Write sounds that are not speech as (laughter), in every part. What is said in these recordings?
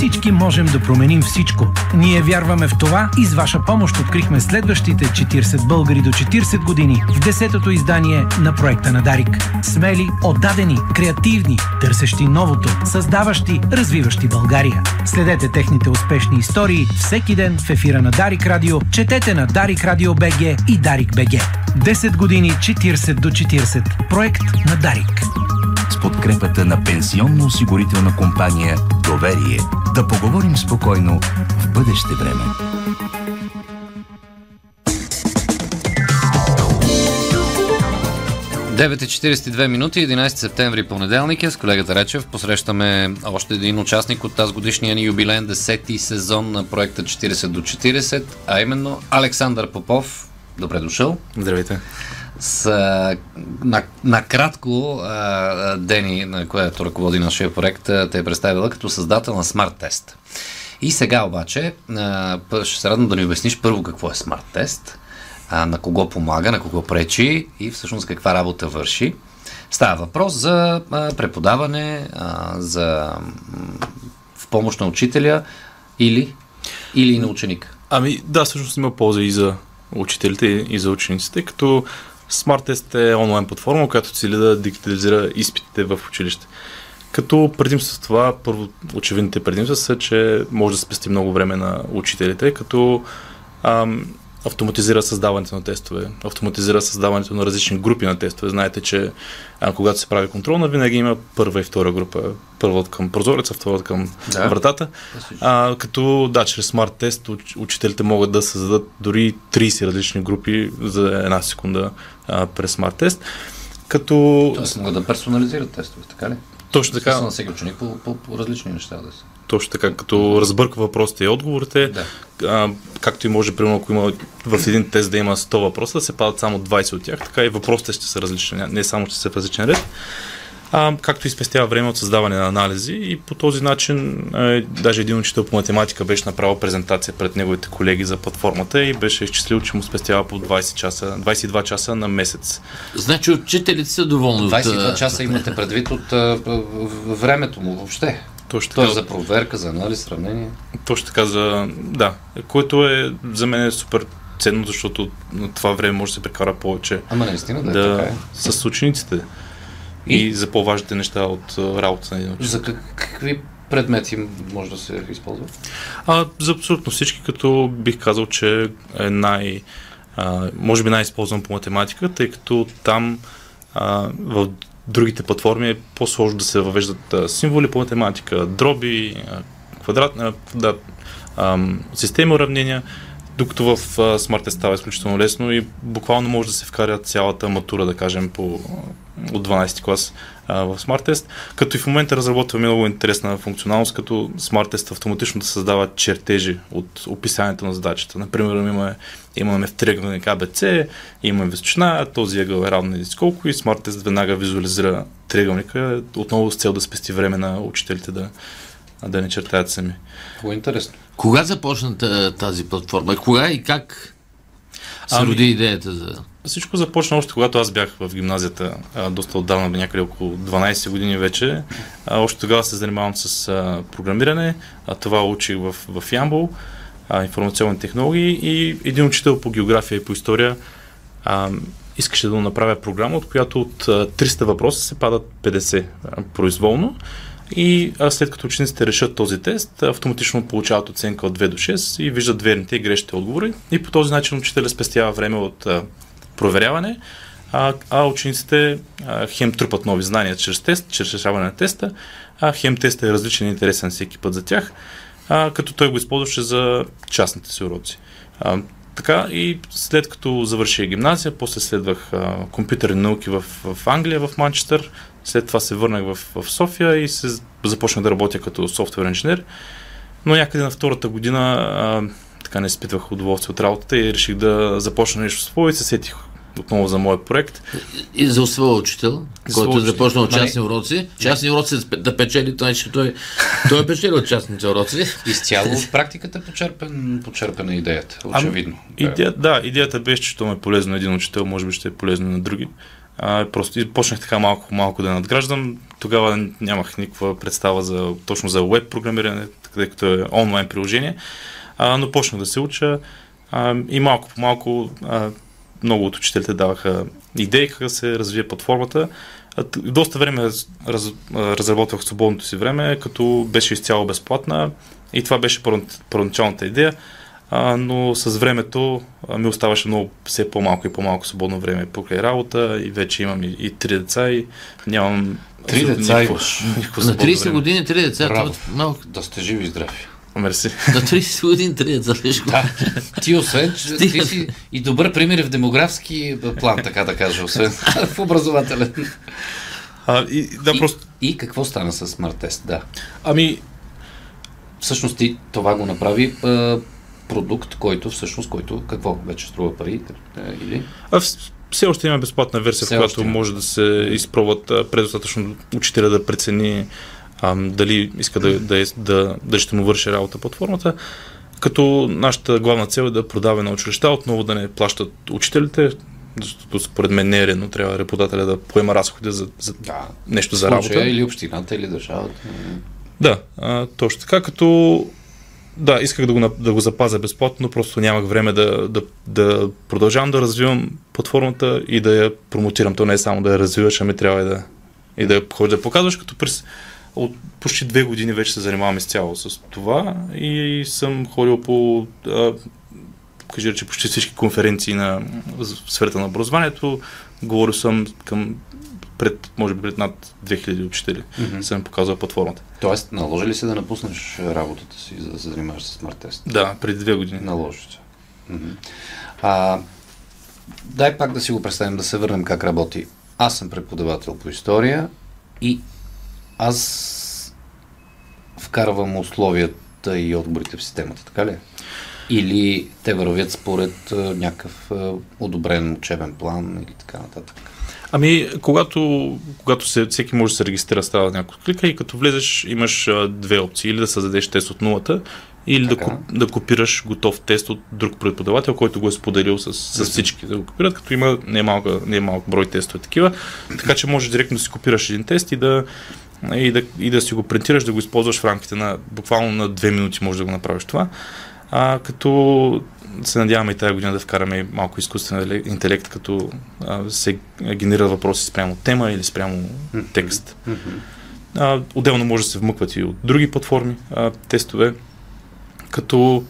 Всички можем да променим всичко. Ние вярваме в това и с ваша помощ открихме следващите 40 българи до 40 години в 10-то издание на проекта на Дарик. Смели, отдадени, креативни, търсещи новото, създаващи, развиващи България. Следете техните успешни истории всеки ден в ефира на Дарик Радио, четете на Дарик Радио БГ и Дарик БГ. 10 години 40 до 40. Проект на Дарик. С подкрепата на пенсионно-осигурителна компания Доверие. Да поговорим спокойно в бъдеще време. – 9.42 минути, 11 септември понеделник е с колегата Речев. Посрещаме още един участник от тази годишния ни юбилейн, 10-ти сезон на проекта 40 до 40, а именно Александър Попов. Добре дошъл. Здравейте. С, на, накратко а, Дени, на която ръководи нашия проект, те е представила като създател на Smart Test. И сега обаче ще се радвам да ни обясниш първо какво е Test, а, на кого помага, на кого пречи и всъщност каква работа върши. Става въпрос за преподаване, за в помощ на учителя или, или на ученика. Ами да, всъщност има полза и за учителите, и за учениците, като Smart Test е онлайн платформа, която цели да дигитализира изпитите в училище. Като предимство това, първо, очевидните предимства са, че може да спести много време на учителите, като ам, автоматизира създаването на тестове, автоматизира създаването на различни групи на тестове. Знаете, че а, когато се прави контролна, винаги има първа и втора група. Първа към прозореца, втора към Да. вратата. А, като да, чрез смарт тест уч- учителите могат да създадат дори 30 различни групи за една секунда а, през смарт тест. Като Тоест могат да персонализират тестове, така ли? точно Така. така, На всеки ученик по, по, по различни неща да са. Точно така, като разбърква въпросите и отговорите, Да. а, както и може, примерно, ако има в един тест да има 100 въпроса, да се падат само 20 от тях, така и въпросите ще са различни, не само ще са в различен ред. А, както и спестява време от създаване на анализи и по този начин е, даже един учител по математика беше направил презентация пред неговите колеги за платформата и беше изчислил, че му спестява по 20 часа, 22 часа на месец. Значи учителите са доволни от... 22 а, часа имате предвид от а, в- в- времето му въобще. Точно Тоест така, за проверка, за анализ, сравнение. точно така за... Да, което е за мен е супер ценно, защото на това време може да се прекара повече Ама наистина да, е да, така е. с учениците. И, и за по-важните неща от работа на един учител. За как, какви предмети може да се използва? А, за абсолютно всички, като бих казал, че е най... А, може би най-използван по математика, тъй като там а, в другите платформи е по-сложно да се въвеждат символи по математика, дроби, а, квадрат, а, да, а, системи уравнения, докато в а, Test става изключително лесно и буквално може да се вкара цялата матура, да кажем, по, от 12 клас а, в Smart Test, като и в момента разработваме много интересна функционалност, като Smart Test автоматично да създава чертежи от описанието на задачата. Например, имаме, имаме в триъгълник ABC, имаме височина, този ъгъл е равен на колко и Smart Test веднага визуализира триъгълника, отново с цел да спести време на учителите да, да не чертаят сами. Много интересно. Кога започна та- тази платформа? Кога и как се Ами- роди идеята за... Всичко започна още когато аз бях в гимназията, а, доста отдавна, някъде около 12 години вече. А, още тогава се занимавам с а, програмиране, а това учих в, в Ямбол, а, информационни технологии и един учител по география и по история а, искаше да направя програма, от която от а, 300 въпроса се падат 50 а, произволно. И след като учениците решат този тест, автоматично получават оценка от 2 до 6 и виждат верните и грешните отговори. И по този начин учителя спестява време от проверяване, а, а учениците а, хем трупат нови знания чрез тест, чрез решаване на теста, а хем теста е различен и интересен всеки път за тях, а, като той го използваше за частните си уроци. А, така и след като завърших гимназия, после следвах а, компютърни науки в, в Англия, в Манчестър, след това се върнах в, в София и се започнах да работя като софтуер инженер. Но някъде на втората година а, така не изпитвах удоволствие от работата и реших да започна нещо свое и се сетих отново за моят проект. И за своя учител, За който е започнал учител. частни уроци. Частни уроци да печели, той, че той, той е печелил от частните уроци. Изцяло от практиката е почерпен, почерпена идеята, очевидно. Ами, идея, да, идеята беше, че то ме е полезно на един учител, може би ще е полезно на други. А, просто почнах така малко, малко да надграждам. Тогава нямах никаква представа за, точно за веб програмиране, тъй като е онлайн приложение. А, но почнах да се уча а, и малко по малко а, много от учителите даваха идеи как да се развие платформата. Доста време раз, разработвах свободното си време, като беше изцяло безплатна и това беше първо- първоначалната идея. А, но с времето а, ми оставаше много все по-малко и по-малко свободно време покрай работа и вече имам и, и три деца и нямам Три деца никакво- На свободно 30 време. години три деца, Браво. това е малко. Да сте живи и здрави. Мерси. На 30 години три деца, виж го. Да, ти освен, че ти си и добър пример и в демографски план, така да кажа, освен в образователен. А, и, да, и, просто. и какво стана с Smart Test? Да. Ами, Всъщност ти това го направи а, продукт, който всъщност, който какво вече струва пари е, или? а, все още има безплатна версия, Все в която има. може да се изпробват предостатъчно учителя да прецени ам, дали иска да, да, е- да, да ще му върши работа платформата. Като нашата главна цел е да продава на училища, отново да не плащат учителите, защото според мен не е редно, трябва работодателя да поема разходи за, за Да. нещо за работа. Или общината, или държавата. Да, а, точно така, като да, исках да го, да го запазя безплатно, но просто нямах време да, да, да продължавам да развивам платформата и да я промотирам. То не е само да я развиваш, ами трябва и да, и да ходиш да показваш, като през от почти две години вече се занимавам изцяло с това и съм ходил по а, кажи рече, почти всички конференции на в сферата на образованието. Говорил съм към пред, може би пред над 2000 учители. Mm-hmm. Съм показал платформата. Тоест, наложи ли се да напуснеш работата си, за да се занимаваш с Smart Test? Да, преди две години. Наложи се. Мгм. А, дай пак да си го представим, да се върнем как работи. Аз съм преподавател по история и аз вкарвам условията и отговорите в системата, така ли? Или те вървят според някакъв одобрен учебен план или така нататък. Ами, когато, когато се, всеки може да се регистрира, става няколко клика и като влезеш имаш а, две опции. Или да създадеш тест от нулата, или да, Така. да копираш готов тест от друг преподавател, който го е споделил с, с всички да го копират, като има немалка, немалък брой тестове такива. Така че можеш директно да си копираш един тест и да, и да, и да си го принтираш, да го използваш в рамките на буквално на две минути може да го направиш това. А, като се надяваме и тази година да вкараме малко изкуствен еле- интелект, като а, се генерира въпроси спрямо тема или спрямо текст. А, отделно може да се вмъкват и от други платформи а, тестове, като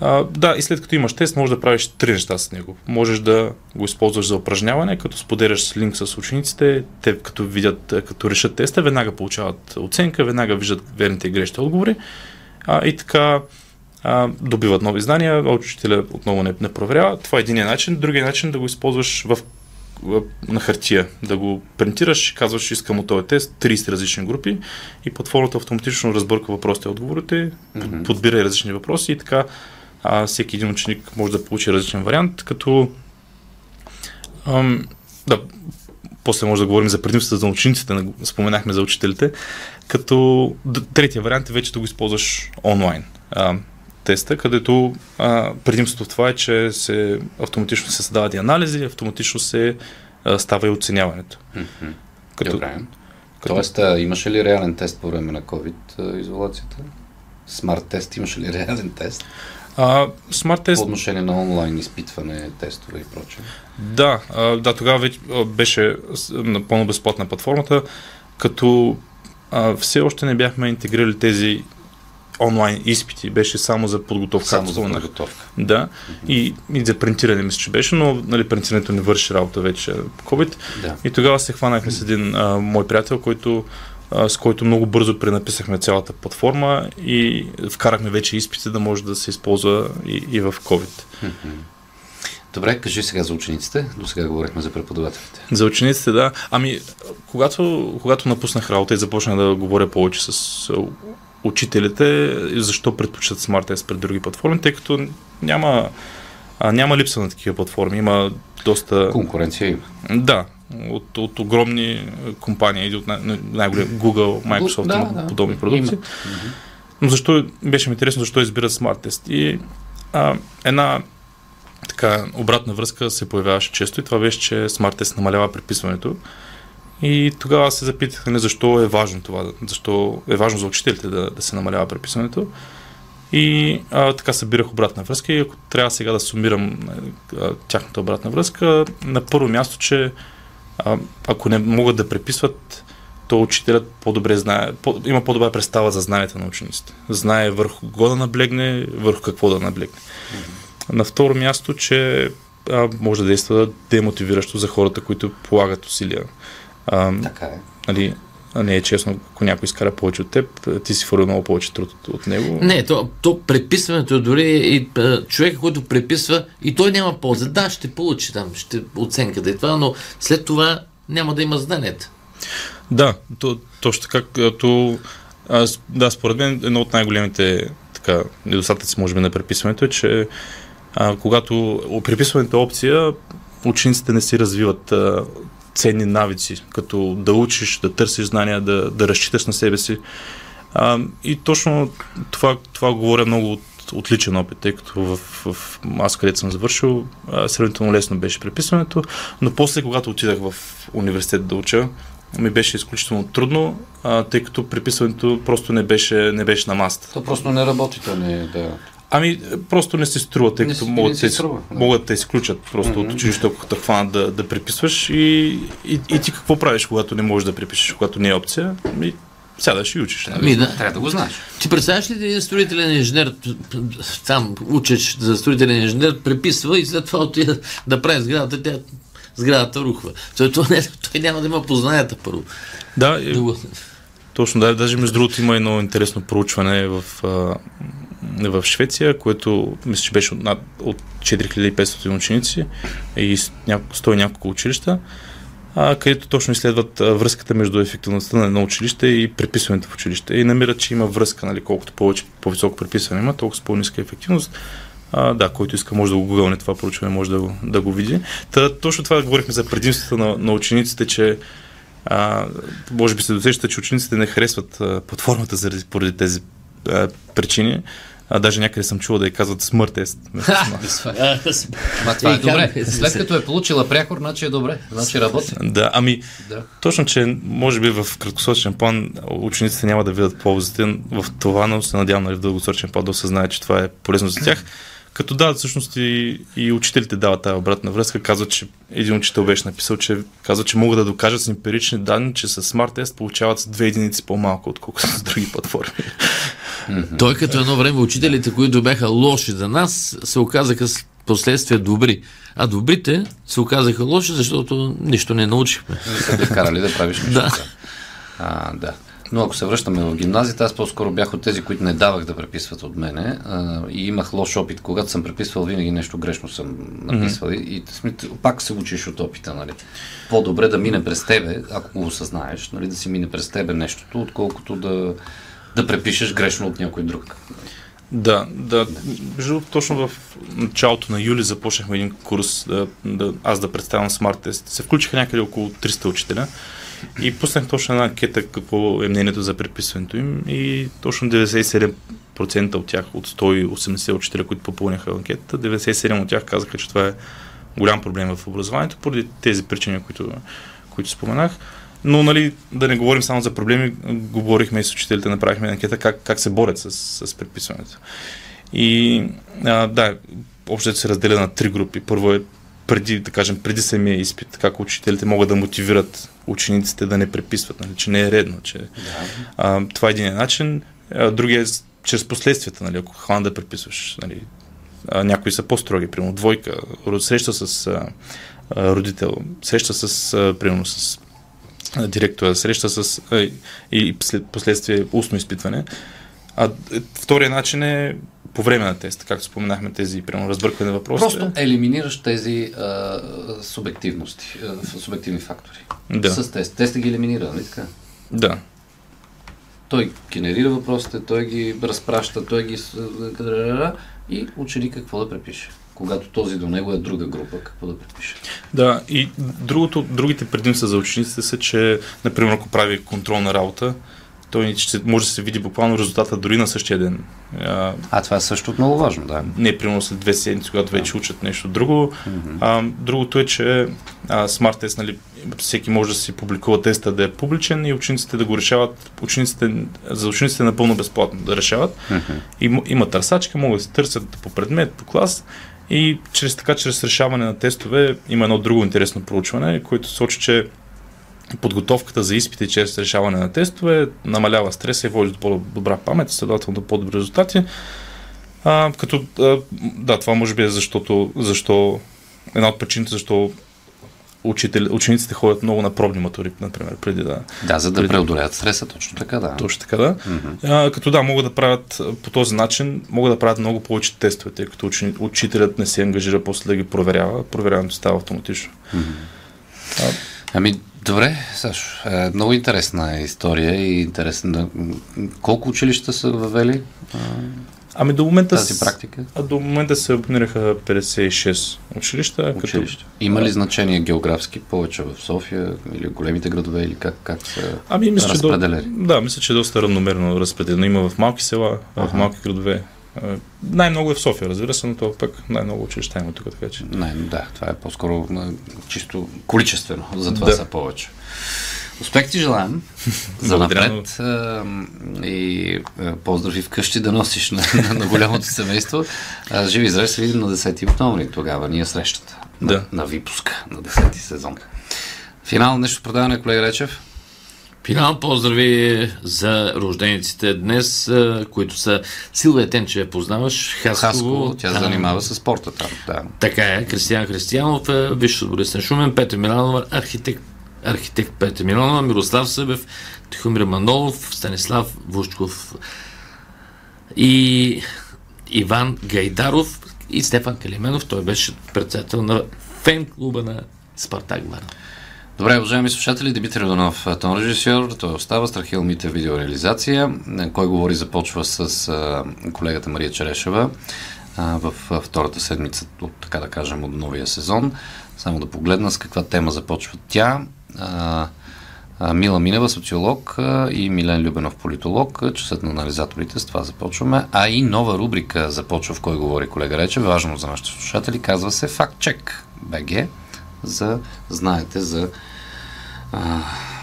а, да, и след като имаш тест, можеш да правиш три неща с него. Можеш да го използваш за упражняване, като споделяш линк с учениците, те като видят, като решат теста, веднага получават оценка, веднага виждат верните и грешните отговори а, и така а, добиват нови знания, а учителя отново не, не проверява. Това е един начин. Другия начин да го използваш в, в, на хартия, да го принтираш, казваш, искам от този тест 30 различни групи и платформата автоматично разбърка въпросите и отговорите, mm-hmm. подбира различни въпроси и така а, всеки един ученик може да получи различен вариант, като ам, да, после може да говорим за предимствата за учениците, споменахме за учителите, като третия вариант е вече да го използваш онлайн а, теста, където а, предимството това е, че се, автоматично се създават и анализи, автоматично се а, става и оценяването. Като, Добре. като- Тоест, а, имаше ли реален тест по време на COVID а, изолацията? Смарт тест имаше ли реален тест? а, смарт По тест отношение на онлайн изпитване, тестове и прочее. Да, а, да, тогава вече беше напълно безплатна платформата, като а, все още не бяхме интегрирали тези онлайн изпити, беше само за подготовка. Само за подготовка. Да, и, и за принтиране мисля, че беше, но нали, принтирането не върши работа вече COVID. Да. И тогава се хванахме с един а, мой приятел, който, с който много бързо пренаписахме цялата платформа и вкарахме вече изпити да може да се използва и, и в COVID. Добре, кажи сега за учениците. До сега говорихме за преподавателите. За учениците, да. Ами, когато, когато напуснах работа и започнах да говоря повече с учителите, защо предпочитат Smart Test пред други платформи, тъй като няма А, няма липса на такива платформи. Има доста. Конкуренция има. Да, от, от огромни компании, от най- най-големи Google, Microsoft, Да, има да. подобни продукти. Има. Но защо беше ми интересно, защо избират Smart Test? И а, една така обратна връзка се появяваше често и това беше, че Smart Test намалява преписването. И тогава се запитах нали, защо е важно това, защо е важно за учителите да, да се намалява преписването. И а, така събирах обратна връзка и ако трябва сега да сумирам а, тяхната обратна връзка, на първо място, че а, ако не могат да преписват, то учителят по-добре знае, по, има по-добра представа за знанията на учениците. Знае върху кого да наблегне, върху какво да наблегне. На второ място, че а, може да действа демотивиращо за хората, които полагат усилия. А, Така е. нали, не е честно, ако някой изкара повече от теб, ти си фърли много повече труд от, от него. Не, то, то преписването е дори и а, човека, който преписва, и той няма полза. Да, ще получи там, ще оценката и това, но след това няма да има знанията. Да, то, точно така, като аз, да, според мен едно от най-големите така, недостатъци, може би, на преписването е, че а, когато преписването е опция, учениците не си развиват а, ценни навици, като да учиш, да търсиш знания, да, да разчиташ на себе си. А, и точно това, това говоря много от, от личен опит, тъй като в, в аз където съм завършил, сравнително лесно беше преписването, но после, когато отидах в университет да уча, ми беше изключително трудно, а, тъй като преписването просто не беше, не беше на масата. То просто не работи, то не е да... Ами, просто не се струва, тъй Не като си- могат, да те, струва, да. могат да изключат просто от училище, ако те хванат да, да преписваш. И, и, и ти какво правиш, когато не можеш да препишеш, когато не е опция? Ми, сядаш и учиш. Нали? Ми, да. Трябва да го знаеш. Ти представяш ли един строителен инженер, там учеш за строителен инженер, преписва и след това отида да прави сградата, тя сградата рухва. Той, той, не, той няма да има познанията първо. Да, е, Да го- точно. Да, даже между другото има едно интересно проучване в, а, в Швеция, което мисля, че беше от, над, от 4500 ученици и с няко, 100 и няколко училища, а, където точно изследват връзката между ефективността на едно училище и преписването в училище. И намират, че има връзка, нали, колкото повече, по-високо преписване има, толкова с по-ниска ефективност. А, да, който иска може да го гугълне това проучване, може да го, да го види. Та, точно това говорихме за предимствата на, на учениците, че а, може би се досещате, че учениците не харесват а, платформата заради поради тези а, причини. А, даже някъде съм чувал да я казват смърт тест. (laughs) Ма това е добре. След като е получила прякор, значи е добре. Значи работи. Да, ами Да. точно, че може би в краткосрочен план учениците няма да видят ползите в това, но се надявам нали, в дългосрочен план да осъзнаят, че това е полезно за тях. Като да, всъщност и, и учителите дават тази обратна връзка. Казват, че един учител беше написал, че казва, че могат да докажат с емпирични данни, че с Smart Test получават с две единици по-малко, отколкото с други платформи. Той като едно време учителите, които бяха лоши за нас, се оказаха последствия добри. А добрите се оказаха лоши, защото нищо не научихме. Не са те карали да правиш (laughs) нещо. Да. А, да. Но ако се връщаме в гимназията, аз по-скоро бях от тези, които не давах да преписват от мене а, и имах лош опит. Когато съм преписвал, винаги нещо грешно съм написвал mm-hmm. и, и пак се учиш от опита. Нали. По-добре да мине през тебе, ако го осъзнаеш, нали, да си мине през тебе нещото, отколкото да, да препишеш грешно от някой друг. Да, да. Между точно в началото на юли започнахме един курс, да, да, аз да представям Smart Test. Се включиха някъде около 300 учителя и пуснах точно една анкета какво е мнението за преписването им и точно 97% от тях, от 180 учителя, които попълняха анкетата, 97 от тях казаха, че това е голям проблем в образованието, поради тези причини, които, които споменах. Но, нали, да не говорим само за проблеми, говорихме и с учителите, направихме анкета как, как се борят с, с преписването. И а, да, общото се разделя на три групи. Първо е преди, да кажем, преди самия изпит, как учителите могат да мотивират учениците да не преписват, нали, че не е редно. Че, а, това е един начин. А, другия е чрез последствията, нали, ако хвана да преписваш. Нали, а, някои са по-строги, примерно двойка, среща с а, родител, среща с, а, примерно, с директора, среща с а, и, след последствие устно изпитване. А е, втория начин е по време на теста, както споменахме тези, примерно, разбъркване на въпросите. Просто елиминираш тези а, субективности, а, субективни фактори. Да. С тест. Теста ги елиминира, нали така? Да. Той генерира въпросите, той ги разпраща, той ги... и ученика какво да препише. Когато този до него е друга група, какво да препише? Да, и другото, другите предимства за учениците са, че, например, ако прави контролна работа, той ще може да се види буквално резултата дори на същия ден. А, а това е също много важно, да. Не, примерно след две седмици, когато вече учат нещо друго. Mm-hmm. А, другото е, че а, Smart Test, нали, всеки може да си публикува теста да е публичен и учениците да го решават, учениците, за учениците е напълно безплатно да решават. Mm-hmm. И, има търсачка, могат да се търсят по предмет, по клас и чрез така, чрез решаване на тестове има едно друго интересно проучване, което сочи, че подготовката за изпити чрез решаване на тестове намалява стреса и води до по-добра памет, следователно до по-добри резултати. А, като, а, да, това може би е защото, защо една от причините, защо учител, учениците ходят много на пробни матури, например, преди да... Да, за да преди... преодолеят стреса, точно така, да. Точно така, да. Mm-hmm. А, като да, могат да правят по този начин, могат да правят много повече тестове, тъй като учени, учителят не се ангажира после да ги проверява, проверяването става автоматично. Mm-hmm. А, ами, Добре, Сашо. Е, много интересна история и интересна. Колко училища са въвели? Ами до момента, тази практика? А до момента се абонираха 56 училища. училища. Като... Има ли значение географски повече в София или големите градове или как, как са ами, мисля, разпределени? Че до... Да, мисля, че е доста равномерно разпределено. Има в малки села, ага. в малки градове. Най-много е в София, разбира се, но това пък най-много училища има тук, така че. Не, да, това е по-скоро чисто количествено, затова да. са повече. Успех ти желаем (laughs) за напред и поздрави вкъщи да носиш на, на, на голямото семейство. Живи и здраве се видим на 10 октомври тогава. Ние срещата да. на, на випуска на 10 сезон. Финал нещо продаване, колега Речев. Финал поздрави за рождениците днес, които са Силвия Тенче, познаваш, Хасково. Хасково тя се занимава с спорта там. Да. Така е, Кристиян Християнов, е висше отборец на Шумен, Петър Миланова, архитект, архитект Петър Миланова, Мирослав Събев, Тихомир Манолов, Станислав Вушков и Иван Гайдаров и Стефан Калименов. Той беше председател на фен клуба на Спартак Варна. Добре, уважаеми слушатели, Димитър Донов, тон режисьор, той остава Страхил Мите видеореализация. Кой говори започва с колегата Мария Черешева в втората седмица, от, така да кажем, от новия сезон. Само да погледна с каква тема започва тя. А, Мила Минева, социолог и Милен Любенов, политолог. Часът на анализаторите, с това започваме. А и нова рубрика започва в Кой говори колега Рече. Важно за нашите слушатели, казва се Факт Чек БГ за, знаете, за а,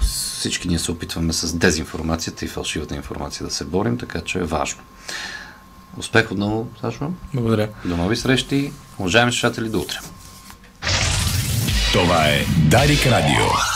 всички ние се опитваме с дезинформацията и фалшивата информация да се борим, така че е важно. Успех отново, Сашо. Благодаря. До нови срещи. Уважаеми слушатели, до утре. Това е Дарик Радио.